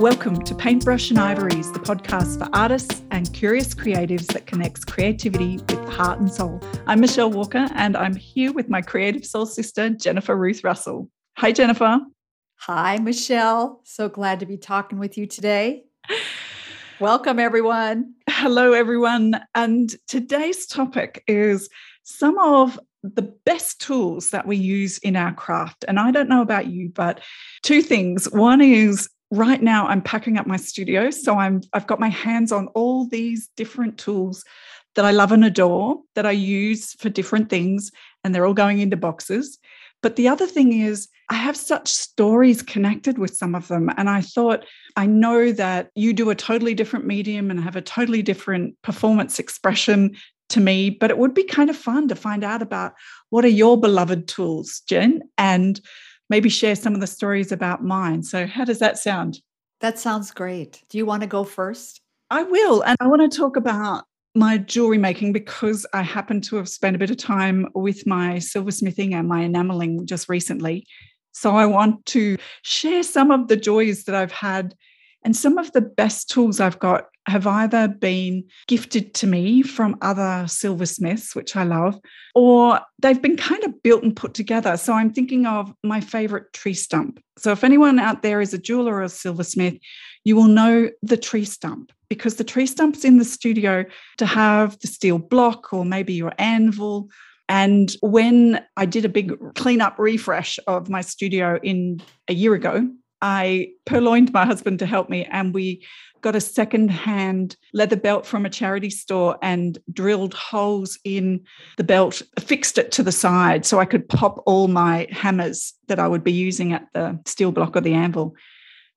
Welcome to Paintbrush and Ivories, the podcast for artists and curious creatives that connects creativity with the heart and soul. I'm Michelle Walker, and I'm here with my creative soul sister, Jennifer Ruth Russell. Hi, Jennifer. Hi, Michelle. So glad to be talking with you today. Welcome, everyone. Hello, everyone. And today's topic is some of the best tools that we use in our craft. And I don't know about you, but two things. One is right now I'm packing up my studio. So I'm I've got my hands on all these different tools that I love and adore that I use for different things, and they're all going into boxes. But the other thing is, I have such stories connected with some of them. And I thought, I know that you do a totally different medium and have a totally different performance expression to me, but it would be kind of fun to find out about what are your beloved tools, Jen, and maybe share some of the stories about mine. So, how does that sound? That sounds great. Do you want to go first? I will. And I want to talk about my jewelry making because I happen to have spent a bit of time with my silversmithing and my enameling just recently. So, I want to share some of the joys that I've had and some of the best tools I've got have either been gifted to me from other silversmiths, which I love, or they've been kind of built and put together. So I'm thinking of my favorite tree stump. So if anyone out there is a jeweler or a silversmith, you will know the tree stump because the tree stump's in the studio to have the steel block or maybe your anvil. And when I did a big cleanup refresh of my studio in a year ago, I purloined my husband to help me, and we got a second-hand leather belt from a charity store and drilled holes in the belt, fixed it to the side so I could pop all my hammers that I would be using at the steel block or the anvil.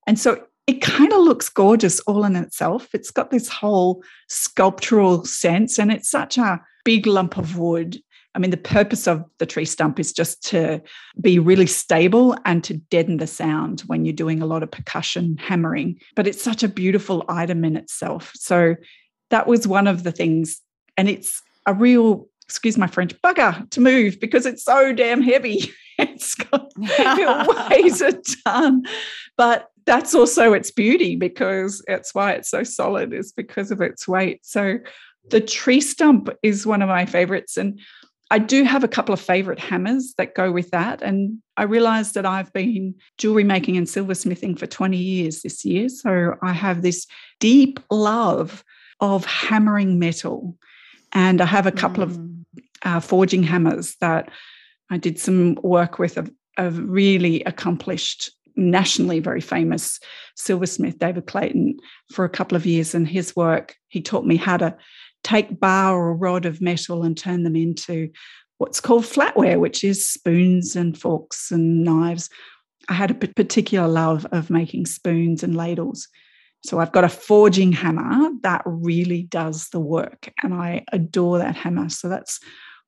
And so it kind of looks gorgeous all in itself. It's got this whole sculptural sense, and it's such a big lump of wood I mean, the purpose of the tree stump is just to be really stable and to deaden the sound when you're doing a lot of percussion hammering. But it's such a beautiful item in itself. So that was one of the things. And it's a real, excuse my French, bugger to move because it's so damn heavy. it's got, it weighs a ton. But that's also its beauty because it's why it's so solid, is because of its weight. So the tree stump is one of my favorites. And I do have a couple of favorite hammers that go with that. And I realized that I've been jewelry making and silversmithing for 20 years this year. So I have this deep love of hammering metal. And I have a couple mm. of uh, forging hammers that I did some work with a, a really accomplished nationally very famous silversmith, David Clayton, for a couple of years. And his work, he taught me how to take bar or rod of metal and turn them into what's called flatware, which is spoons and forks and knives. I had a particular love of making spoons and ladles. So I've got a forging hammer that really does the work, and I adore that hammer. So that's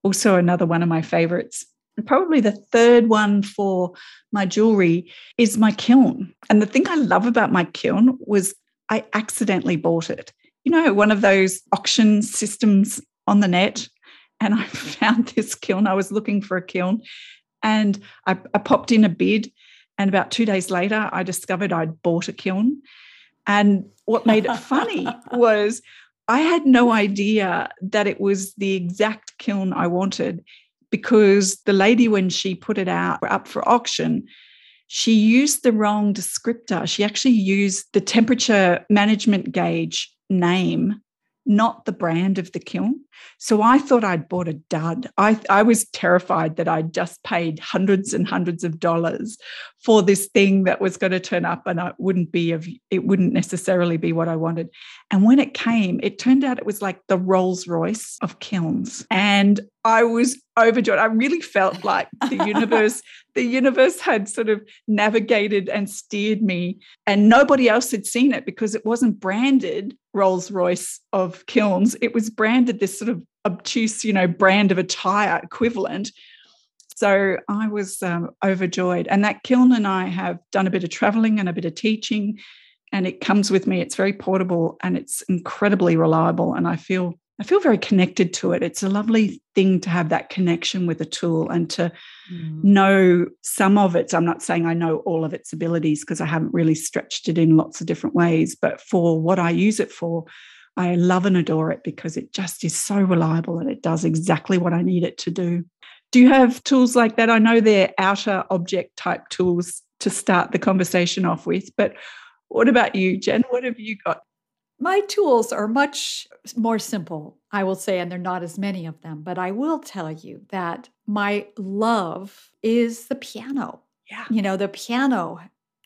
also another one of my favorites. And probably the third one for my jewelry is my kiln. And the thing I love about my kiln was I accidentally bought it you know, one of those auction systems on the net. And I found this kiln. I was looking for a kiln and I, I popped in a bid. And about two days later, I discovered I'd bought a kiln. And what made it funny was I had no idea that it was the exact kiln I wanted because the lady, when she put it out up for auction, she used the wrong descriptor. She actually used the temperature management gauge name, not the brand of the kiln. So I thought I'd bought a dud. I, I was terrified that I'd just paid hundreds and hundreds of dollars for this thing that was going to turn up and it wouldn't be of it wouldn't necessarily be what I wanted. And when it came, it turned out it was like the Rolls Royce of kilns. And I was overjoyed. I really felt like the universe, the universe had sort of navigated and steered me, and nobody else had seen it because it wasn't branded Rolls Royce of kilns. It was branded this obtuse, you know, brand of attire equivalent. So I was um, overjoyed. And that kiln and I have done a bit of traveling and a bit of teaching, and it comes with me. It's very portable and it's incredibly reliable. And I feel I feel very connected to it. It's a lovely thing to have that connection with a tool and to mm. know some of it. I'm not saying I know all of its abilities because I haven't really stretched it in lots of different ways, but for what I use it for, I love and adore it because it just is so reliable and it does exactly what I need it to do. Do you have tools like that? I know they're outer object type tools to start the conversation off with, but what about you, Jen? What have you got? My tools are much more simple, I will say, and there are not as many of them. But I will tell you that my love is the piano. Yeah. You know, the piano.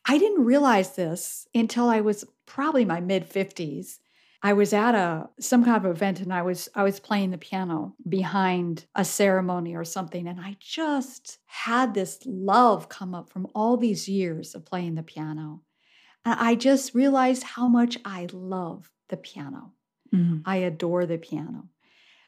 I didn't realize this until I was probably my mid 50s. I was at a some kind of event and I was I was playing the piano behind a ceremony or something and I just had this love come up from all these years of playing the piano. And I just realized how much I love the piano. Mm-hmm. I adore the piano.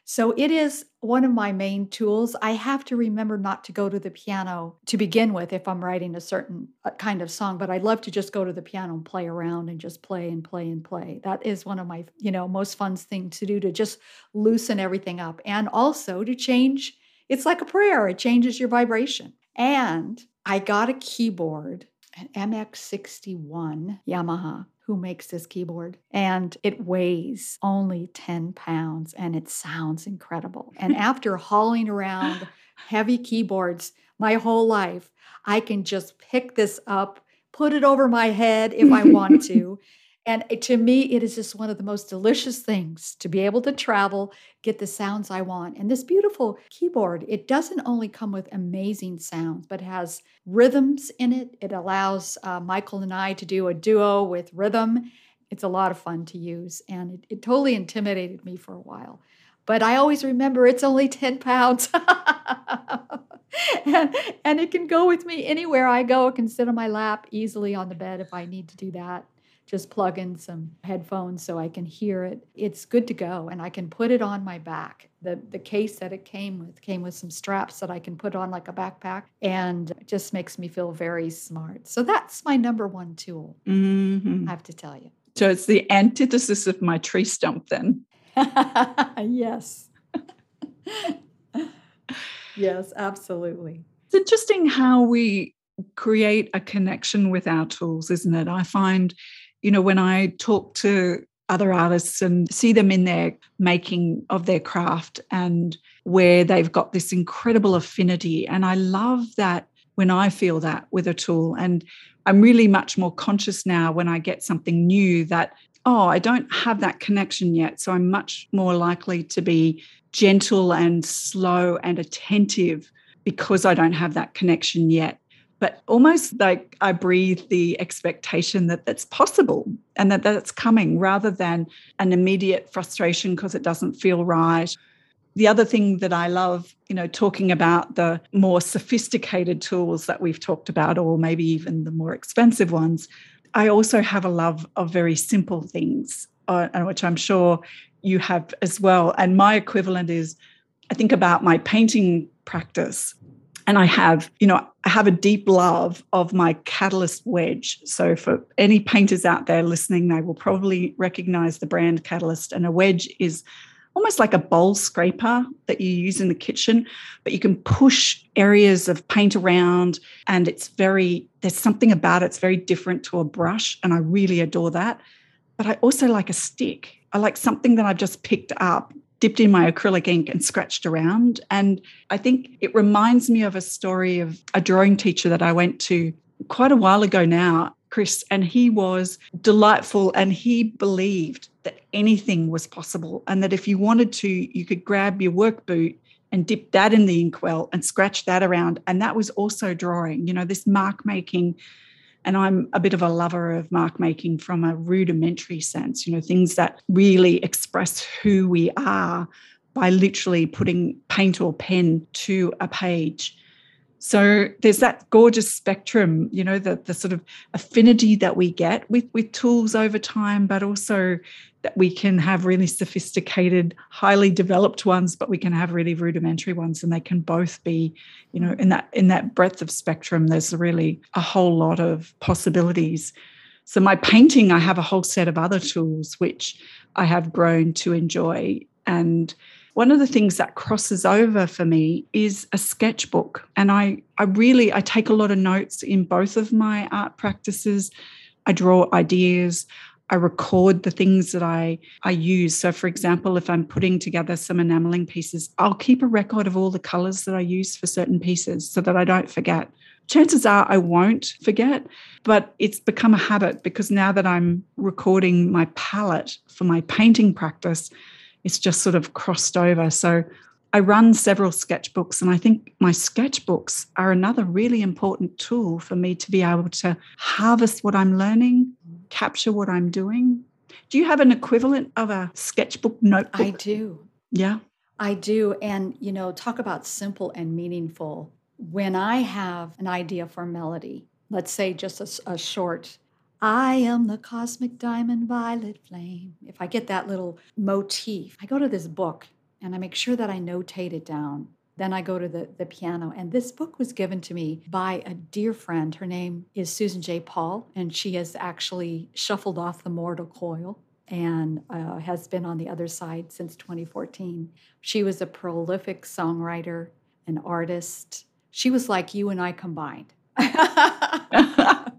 So it is one of my main tools. I have to remember not to go to the piano to begin with if I'm writing a certain uh, kind of song, but I love to just go to the piano and play around and just play and play and play. That is one of my, you know, most fun things to do to just loosen everything up and also to change. It's like a prayer. It changes your vibration. And I got a keyboard an MX61 Yamaha who makes this keyboard and it weighs only 10 pounds and it sounds incredible. And after hauling around heavy keyboards my whole life, I can just pick this up, put it over my head if I want to, and to me, it is just one of the most delicious things to be able to travel, get the sounds I want. And this beautiful keyboard, it doesn't only come with amazing sounds, but has rhythms in it. It allows uh, Michael and I to do a duo with rhythm. It's a lot of fun to use, and it, it totally intimidated me for a while. But I always remember it's only 10 pounds. and, and it can go with me anywhere I go. It can sit on my lap easily on the bed if I need to do that just plug in some headphones so I can hear it. It's good to go and I can put it on my back. The the case that it came with came with some straps that I can put on like a backpack and it just makes me feel very smart. So that's my number one tool. Mm-hmm. I have to tell you. So it's the antithesis of my tree stump then. yes. yes, absolutely. It's interesting how we create a connection with our tools, isn't it? I find you know, when I talk to other artists and see them in their making of their craft and where they've got this incredible affinity. And I love that when I feel that with a tool. And I'm really much more conscious now when I get something new that, oh, I don't have that connection yet. So I'm much more likely to be gentle and slow and attentive because I don't have that connection yet but almost like I breathe the expectation that that's possible and that that's coming rather than an immediate frustration because it doesn't feel right. The other thing that I love, you know, talking about the more sophisticated tools that we've talked about, or maybe even the more expensive ones, I also have a love of very simple things, uh, which I'm sure you have as well. And my equivalent is I think about my painting practice and I have, you know, I have a deep love of my catalyst wedge. So for any painters out there listening, they will probably recognize the brand Catalyst. And a wedge is almost like a bowl scraper that you use in the kitchen, but you can push areas of paint around and it's very, there's something about it, it's very different to a brush. And I really adore that. But I also like a stick. I like something that I've just picked up dipped in my acrylic ink and scratched around. And I think it reminds me of a story of a drawing teacher that I went to quite a while ago now, Chris, and he was delightful and he believed that anything was possible and that if you wanted to, you could grab your work boot and dip that in the inkwell and scratch that around. And that was also drawing, you know, this mark making and I'm a bit of a lover of mark making from a rudimentary sense, you know, things that really express who we are by literally putting paint or pen to a page. So there's that gorgeous spectrum, you know, the, the sort of affinity that we get with, with tools over time, but also that we can have really sophisticated, highly developed ones, but we can have really rudimentary ones, and they can both be, you know, in that in that breadth of spectrum. There's really a whole lot of possibilities. So my painting, I have a whole set of other tools which I have grown to enjoy And one of the things that crosses over for me is a sketchbook. And I, I really I take a lot of notes in both of my art practices. I draw ideas. I record the things that I, I use. So, for example, if I'm putting together some enameling pieces, I'll keep a record of all the colors that I use for certain pieces so that I don't forget. Chances are I won't forget, but it's become a habit because now that I'm recording my palette for my painting practice, it's just sort of crossed over. So I run several sketchbooks, and I think my sketchbooks are another really important tool for me to be able to harvest what I'm learning, capture what I'm doing. Do you have an equivalent of a sketchbook notebook? I do. Yeah. I do. And, you know, talk about simple and meaningful. When I have an idea for melody, let's say just a, a short I am the cosmic diamond violet flame. If I get that little motif, I go to this book and I make sure that I notate it down. Then I go to the, the piano. And this book was given to me by a dear friend. Her name is Susan J. Paul, and she has actually shuffled off the mortal coil and uh, has been on the other side since 2014. She was a prolific songwriter, an artist. She was like you and I combined. a,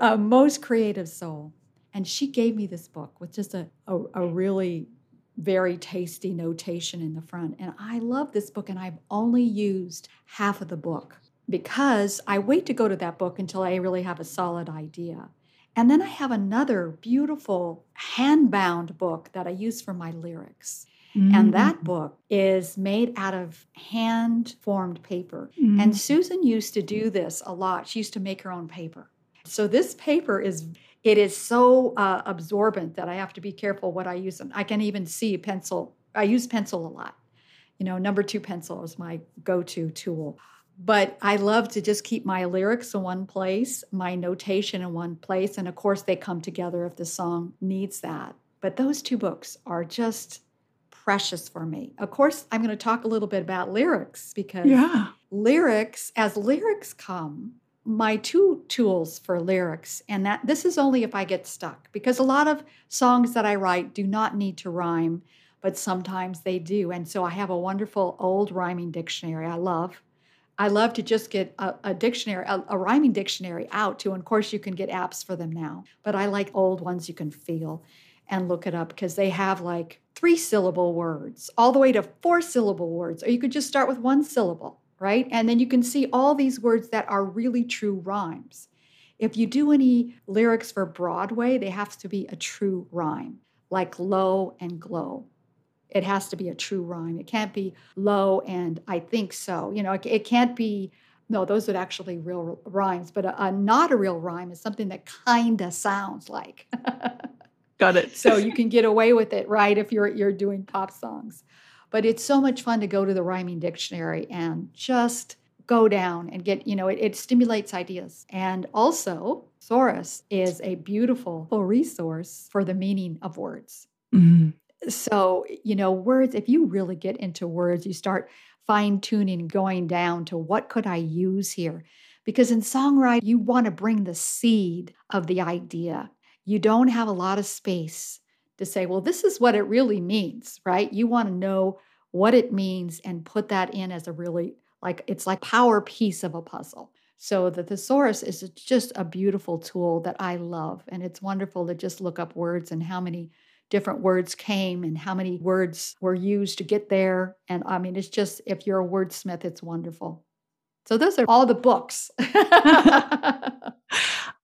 a most creative soul. And she gave me this book with just a, a, a really very tasty notation in the front. And I love this book, and I've only used half of the book because I wait to go to that book until I really have a solid idea. And then I have another beautiful hand bound book that I use for my lyrics. Mm-hmm. And that book is made out of hand formed paper. Mm-hmm. And Susan used to do this a lot. She used to make her own paper. So this paper is it is so uh, absorbent that I have to be careful what I use. I can even see pencil. I use pencil a lot. You know, number two pencil is my go-to tool. But I love to just keep my lyrics in one place, my notation in one place, and of course they come together if the song needs that. But those two books are just precious for me. Of course, I'm going to talk a little bit about lyrics because yeah. lyrics, as lyrics come, my two tools for lyrics and that this is only if i get stuck because a lot of songs that i write do not need to rhyme but sometimes they do and so i have a wonderful old rhyming dictionary i love. I love to just get a, a dictionary a, a rhyming dictionary out too and of course you can get apps for them now but i like old ones you can feel and look it up because they have like three syllable words all the way to four syllable words or you could just start with one syllable right? And then you can see all these words that are really true rhymes. If you do any lyrics for Broadway, they have to be a true rhyme, like low and glow. It has to be a true rhyme. It can't be low and I think so. You know, it, it can't be, no, those are actually real rhymes, but a, a not a real rhyme is something that kind of sounds like. Got it. so you can get away with it, right? If you're you're doing pop songs. But it's so much fun to go to the rhyming dictionary and just go down and get, you know, it, it stimulates ideas. And also, Thesaurus is a beautiful resource for the meaning of words. Mm-hmm. So, you know, words, if you really get into words, you start fine tuning, going down to what could I use here? Because in songwriting, you want to bring the seed of the idea. You don't have a lot of space to say, well, this is what it really means, right? You want to know what it means and put that in as a really like it's like power piece of a puzzle. So the thesaurus is just a beautiful tool that I love and it's wonderful to just look up words and how many different words came and how many words were used to get there and I mean it's just if you're a wordsmith it's wonderful. So those are all the books.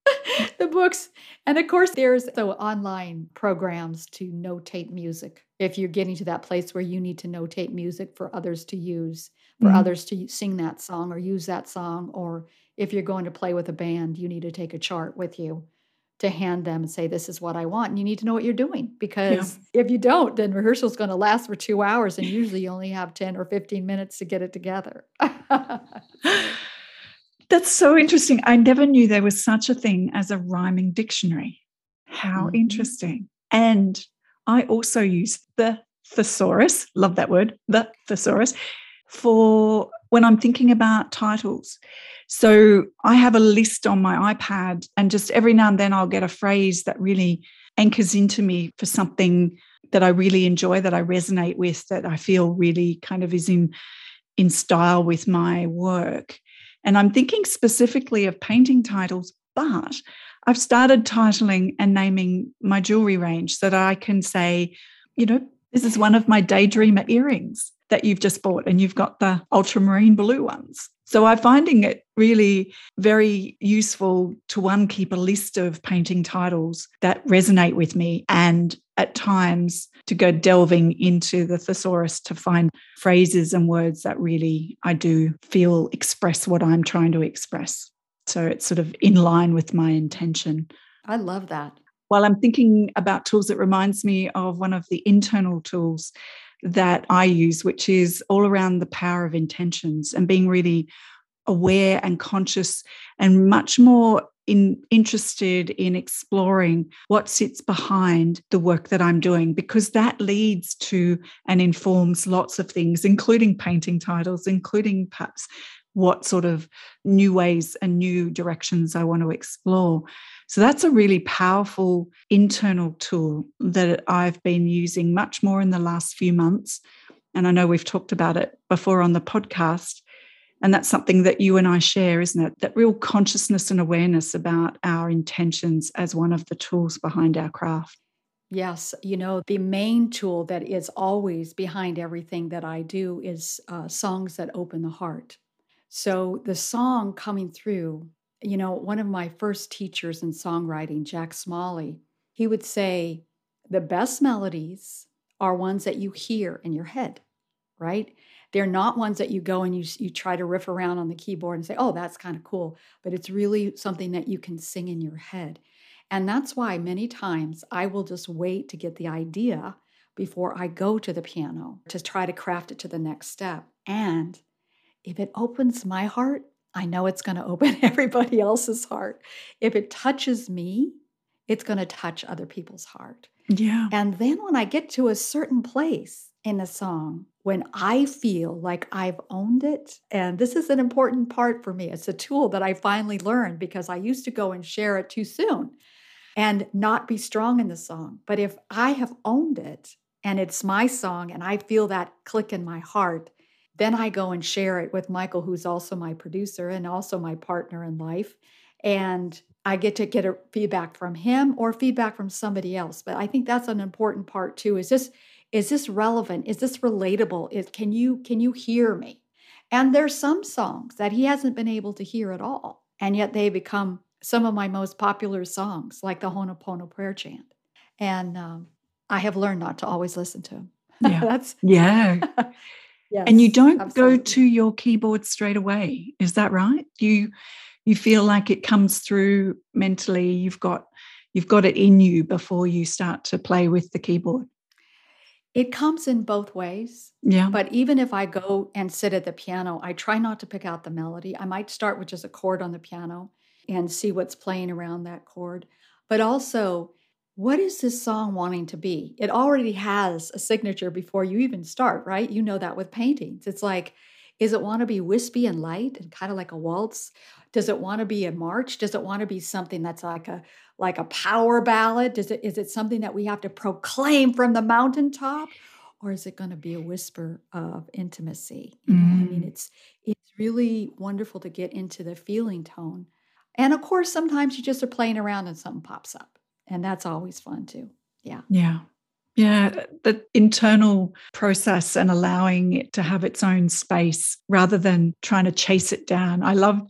the books. And of course, there's so online programs to notate music. If you're getting to that place where you need to notate music for others to use, for mm-hmm. others to sing that song or use that song, or if you're going to play with a band, you need to take a chart with you to hand them and say, This is what I want. And you need to know what you're doing because yeah. if you don't, then rehearsal's going to last for two hours. And usually you only have 10 or 15 minutes to get it together. That's so interesting. I never knew there was such a thing as a rhyming dictionary. How mm-hmm. interesting. And I also use the thesaurus, love that word, the thesaurus, for when I'm thinking about titles. So I have a list on my iPad, and just every now and then I'll get a phrase that really anchors into me for something that I really enjoy, that I resonate with, that I feel really kind of is in in style with my work. And I'm thinking specifically of painting titles, but I've started titling and naming my jewelry range so that I can say, you know, this is one of my daydreamer earrings that you've just bought, and you've got the ultramarine blue ones. So I'm finding it really very useful to one, keep a list of painting titles that resonate with me, and at times to go delving into the thesaurus to find phrases and words that really I do feel express what I'm trying to express. So it's sort of in line with my intention. I love that. While I'm thinking about tools, it reminds me of one of the internal tools that I use, which is all around the power of intentions and being really aware and conscious and much more in, interested in exploring what sits behind the work that I'm doing, because that leads to and informs lots of things, including painting titles, including perhaps what sort of new ways and new directions I want to explore. So that's a really powerful internal tool that I've been using much more in the last few months. And I know we've talked about it before on the podcast. And that's something that you and I share, isn't it? That real consciousness and awareness about our intentions as one of the tools behind our craft. Yes, you know, the main tool that is always behind everything that I do is uh, songs that open the heart. So the song coming through you know, one of my first teachers in songwriting, Jack Smalley, he would say, the best melodies are ones that you hear in your head, right? They're not ones that you go and you, you try to riff around on the keyboard and say, oh, that's kind of cool. But it's really something that you can sing in your head. And that's why many times I will just wait to get the idea before I go to the piano to try to craft it to the next step. And if it opens my heart, I know it's going to open everybody else's heart. If it touches me, it's going to touch other people's heart. Yeah. And then when I get to a certain place in a song, when I feel like I've owned it, and this is an important part for me, it's a tool that I finally learned because I used to go and share it too soon and not be strong in the song. But if I have owned it and it's my song and I feel that click in my heart, then I go and share it with Michael, who's also my producer and also my partner in life. And I get to get a feedback from him or feedback from somebody else. But I think that's an important part too. Is this is this relevant? Is this relatable? Is can you can you hear me? And there's some songs that he hasn't been able to hear at all, and yet they become some of my most popular songs, like the Ho'oponopono prayer chant. And um, I have learned not to always listen to him. Yeah. that's yeah. Yes, and you don't absolutely. go to your keyboard straight away. Is that right? You you feel like it comes through mentally. You've got you've got it in you before you start to play with the keyboard. It comes in both ways. Yeah. But even if I go and sit at the piano, I try not to pick out the melody. I might start with just a chord on the piano and see what's playing around that chord. But also, what is this song wanting to be? It already has a signature before you even start, right? You know that with paintings. It's like, is it want to be wispy and light and kind of like a waltz? Does it want to be a march? Does it want to be something that's like a like a power ballad? Does it is it something that we have to proclaim from the mountaintop? Or is it going to be a whisper of intimacy? You know, mm. I mean, mm. it's it's really wonderful to get into the feeling tone. And of course, sometimes you just are playing around and something pops up and that's always fun too yeah yeah yeah, the internal process and allowing it to have its own space rather than trying to chase it down. I love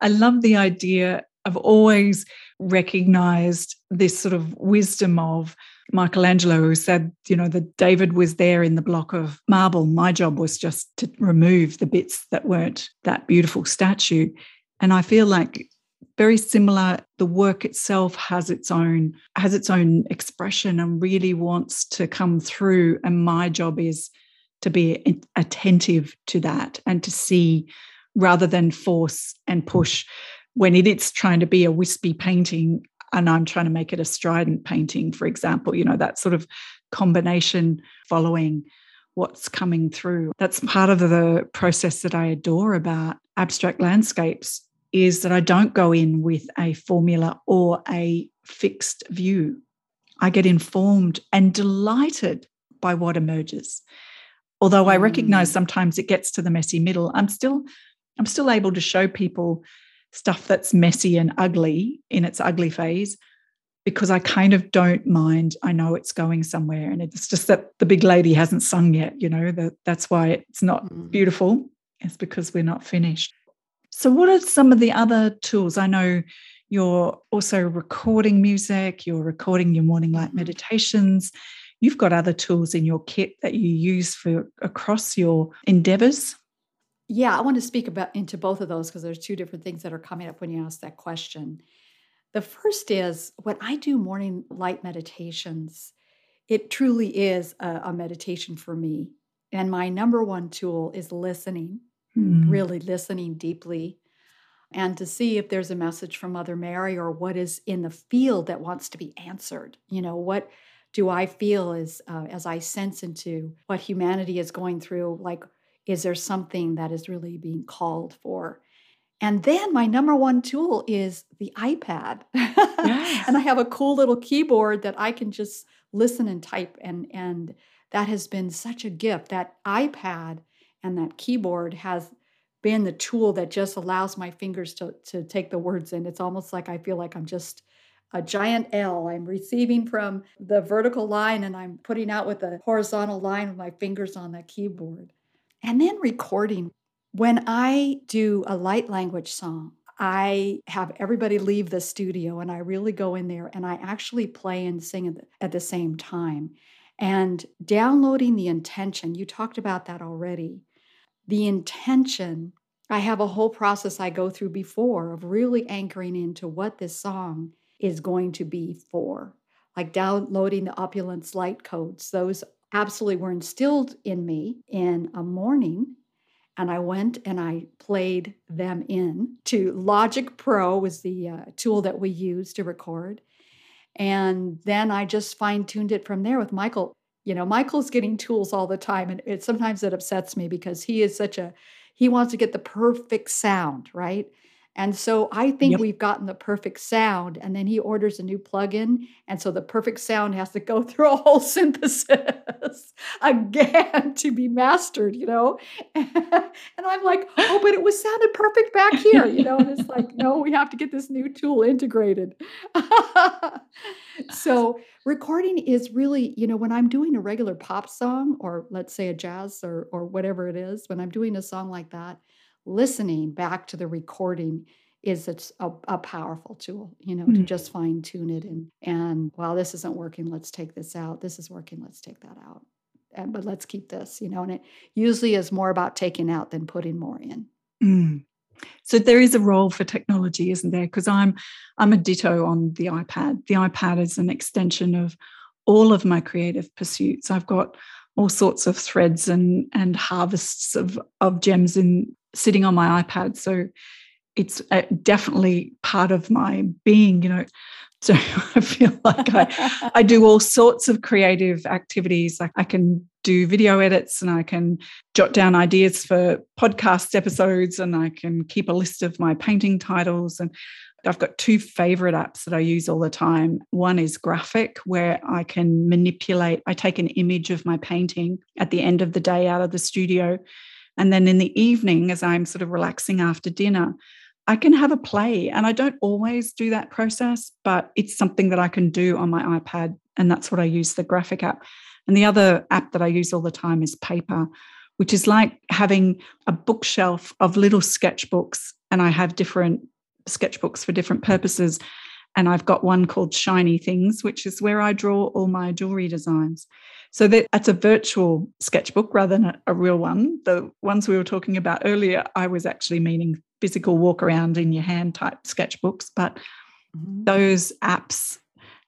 I love the idea I've always recognized this sort of wisdom of Michelangelo who said, you know, that David was there in the block of marble. My job was just to remove the bits that weren't that beautiful statue. And I feel like very similar the work itself has its own has its own expression and really wants to come through and my job is to be attentive to that and to see rather than force and push when it, it's trying to be a wispy painting and I'm trying to make it a strident painting, for example, you know, that sort of combination following what's coming through. That's part of the process that I adore about abstract landscapes is that I don't go in with a formula or a fixed view. I get informed and delighted by what emerges. Although I recognize Mm. sometimes it gets to the messy middle, I'm still I'm still able to show people stuff that's messy and ugly in its ugly phase because I kind of don't mind. I know it's going somewhere. And it's just that the big lady hasn't sung yet, you know, that that's why it's not Mm. beautiful. It's because we're not finished. So, what are some of the other tools? I know you're also recording music, you're recording your morning light Mhm. meditations. You've got other tools in your kit that you use for across your endeavors. Yeah, I want to speak about into both of those because there's two different things that are coming up when you ask that question. The first is when I do morning light meditations, it truly is a, a meditation for me. And my number one tool is listening, Hmm. really listening deeply, and to see if there's a message from Mother Mary or what is in the field that wants to be answered. You know, what do I feel as uh, as I sense into what humanity is going through? Like, is there something that is really being called for? And then my number one tool is the iPad. and I have a cool little keyboard that I can just listen and type and and that has been such a gift. That iPad and that keyboard has been the tool that just allows my fingers to to take the words in. It's almost like I feel like I'm just a giant L. I'm receiving from the vertical line and I'm putting out with a horizontal line with my fingers on the keyboard. And then recording. When I do a light language song, I have everybody leave the studio and I really go in there and I actually play and sing at the, same time. And downloading the intention, you talked about that already. The intention, I have a whole process I go through before of really anchoring into what this song is going to be for. Like downloading the opulence light codes, those absolutely were instilled in me in a morning and I went and I played them in to Logic Pro was the uh, tool that we used to record. And then I just fine tuned it from there with Michael. You know, Michael's getting tools all the time, and it sometimes it upsets me because he is such a he wants to get the perfect sound, right? And so I think Yep. we've gotten the perfect sound, and then he orders a new plugin, and so the perfect sound has to go through a whole synthesis again to be mastered, you know. and I'm like, oh, but it was sounded perfect back here, you know. And it's like, no, we have to get this new tool integrated. so recording is really, you know, when I'm doing a regular pop song, or let's say a jazz or or whatever it is, when I'm doing a song like that listening back to the recording is it's a, a powerful tool you know to Mm. just fine tune it and and well this isn't working let's take this out this is working let's take that out and but let's keep this you know and it usually is more about taking out than putting more in Mm. So there is a role for technology, isn't there? Because I'm I'm a ditto on the iPad. The iPad is an extension of all of my creative pursuits. I've got all sorts of threads and and harvests of of gems in sitting on my iPad. So it's uh, definitely part of my being, you know. So I feel like I I do all sorts of creative activities. Like I can do video edits and I can jot down ideas for podcast episodes and I can keep a list of my painting titles. And I've got two favorite apps that I use all the time. One is Graphic, where I can manipulate, I take an image of my painting at the end of the day out of the studio. And then in the evening, as I'm sort of relaxing after dinner, I can have a play. And I don't always do that process, but it's something that I can do on my iPad. And that's what I use the graphic app. And the other app that I use all the time is Paper, which is like having a bookshelf of little sketchbooks. And I have different sketchbooks for different purposes. And I've got one called Shiny Things, which is where I draw all my jewelry designs. So that, that's a virtual sketchbook rather than a, a real one. The ones we were talking about earlier, I was actually meaning physical walk around in your hand type sketchbooks. But Mhm. those apps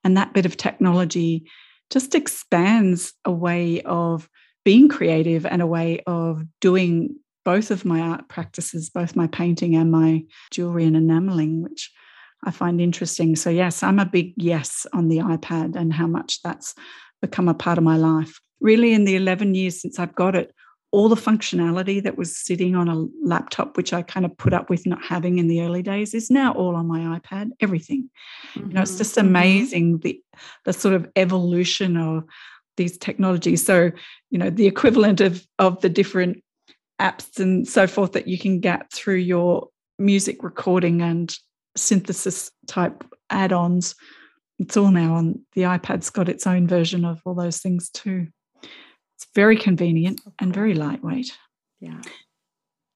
and that bit of technology just expands a way of being creative and a way of doing both of my art practices, both my painting and my jewelry and enameling, which I find interesting. So, yes, I'm a big yes on the iPad and how much that's become a part of my life. Really, in the 11 years since I've got it, all the functionality that was sitting on a laptop, which I kind of put up with not having in the early days, is now all on my iPad. Everything, you know, it's Mhm. just Mhm. amazing the the sort of evolution of these technologies. So, you know, the equivalent of of the different apps and so forth that you can get through your music recording and synthesis type add-ons. It's all now on the iPad's got its own version of all those things too. It's very convenient and very lightweight. Yeah.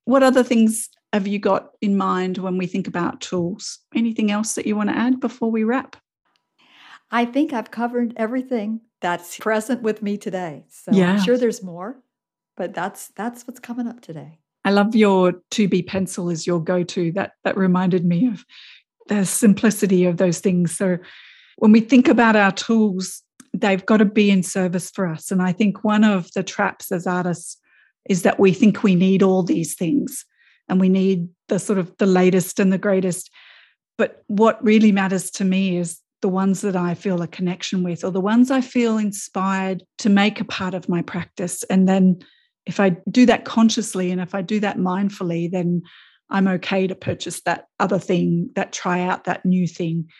What other things have you got in mind when we think about tools? Anything else that you want to add before we wrap? I think I've covered everything that's present with me today. So Yeah. I'm sure there's more, but that's that's what's coming up today. I love your 2B pencil as your go-to. That that reminded me of the simplicity of those things. So when we think about our tools, they've got to be in service for us. And I think one of the traps as artists is that we think we need all these things and we need the sort of the latest and the greatest. But what really matters to me is the ones that I feel a connection with or the ones I feel inspired to make a part of my practice. And then if I do that consciously and if I do that mindfully, then I'm okay to purchase that other thing, that try out that new thing,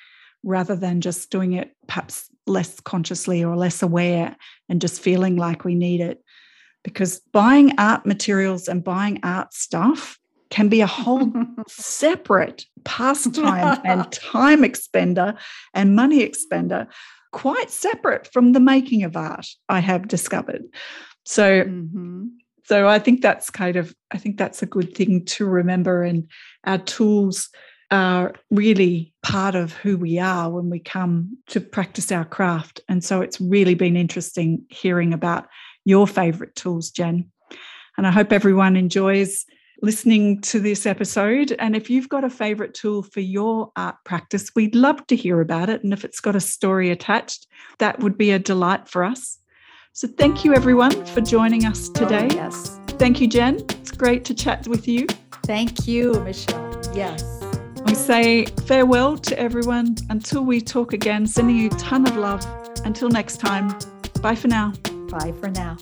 rather than just doing it perhaps less consciously or less aware and just feeling like we need it. Because buying art materials and buying art stuff can be a whole separate pastime and time expender and money expender, quite separate from the making of art, I have discovered. So Mhm. so I think that's kind of I think that's a good thing to remember and our tools are really part of who we are when we come to practice our craft. And so it's really been interesting hearing about your favorite tools Jen. And I hope everyone enjoys listening to this episode. And if you've got a favorite tool for your art practice we'd love to hear about it. And if it's got a story attached that would be a delight for us so thank you everyone for joining us today. Oh, yes. Thank you, Jen. It's great to chat with you. Thank you, Michelle. Yes. We say farewell to everyone until we talk again, sending you a ton of love. Until next time, bye for now. Bye for now.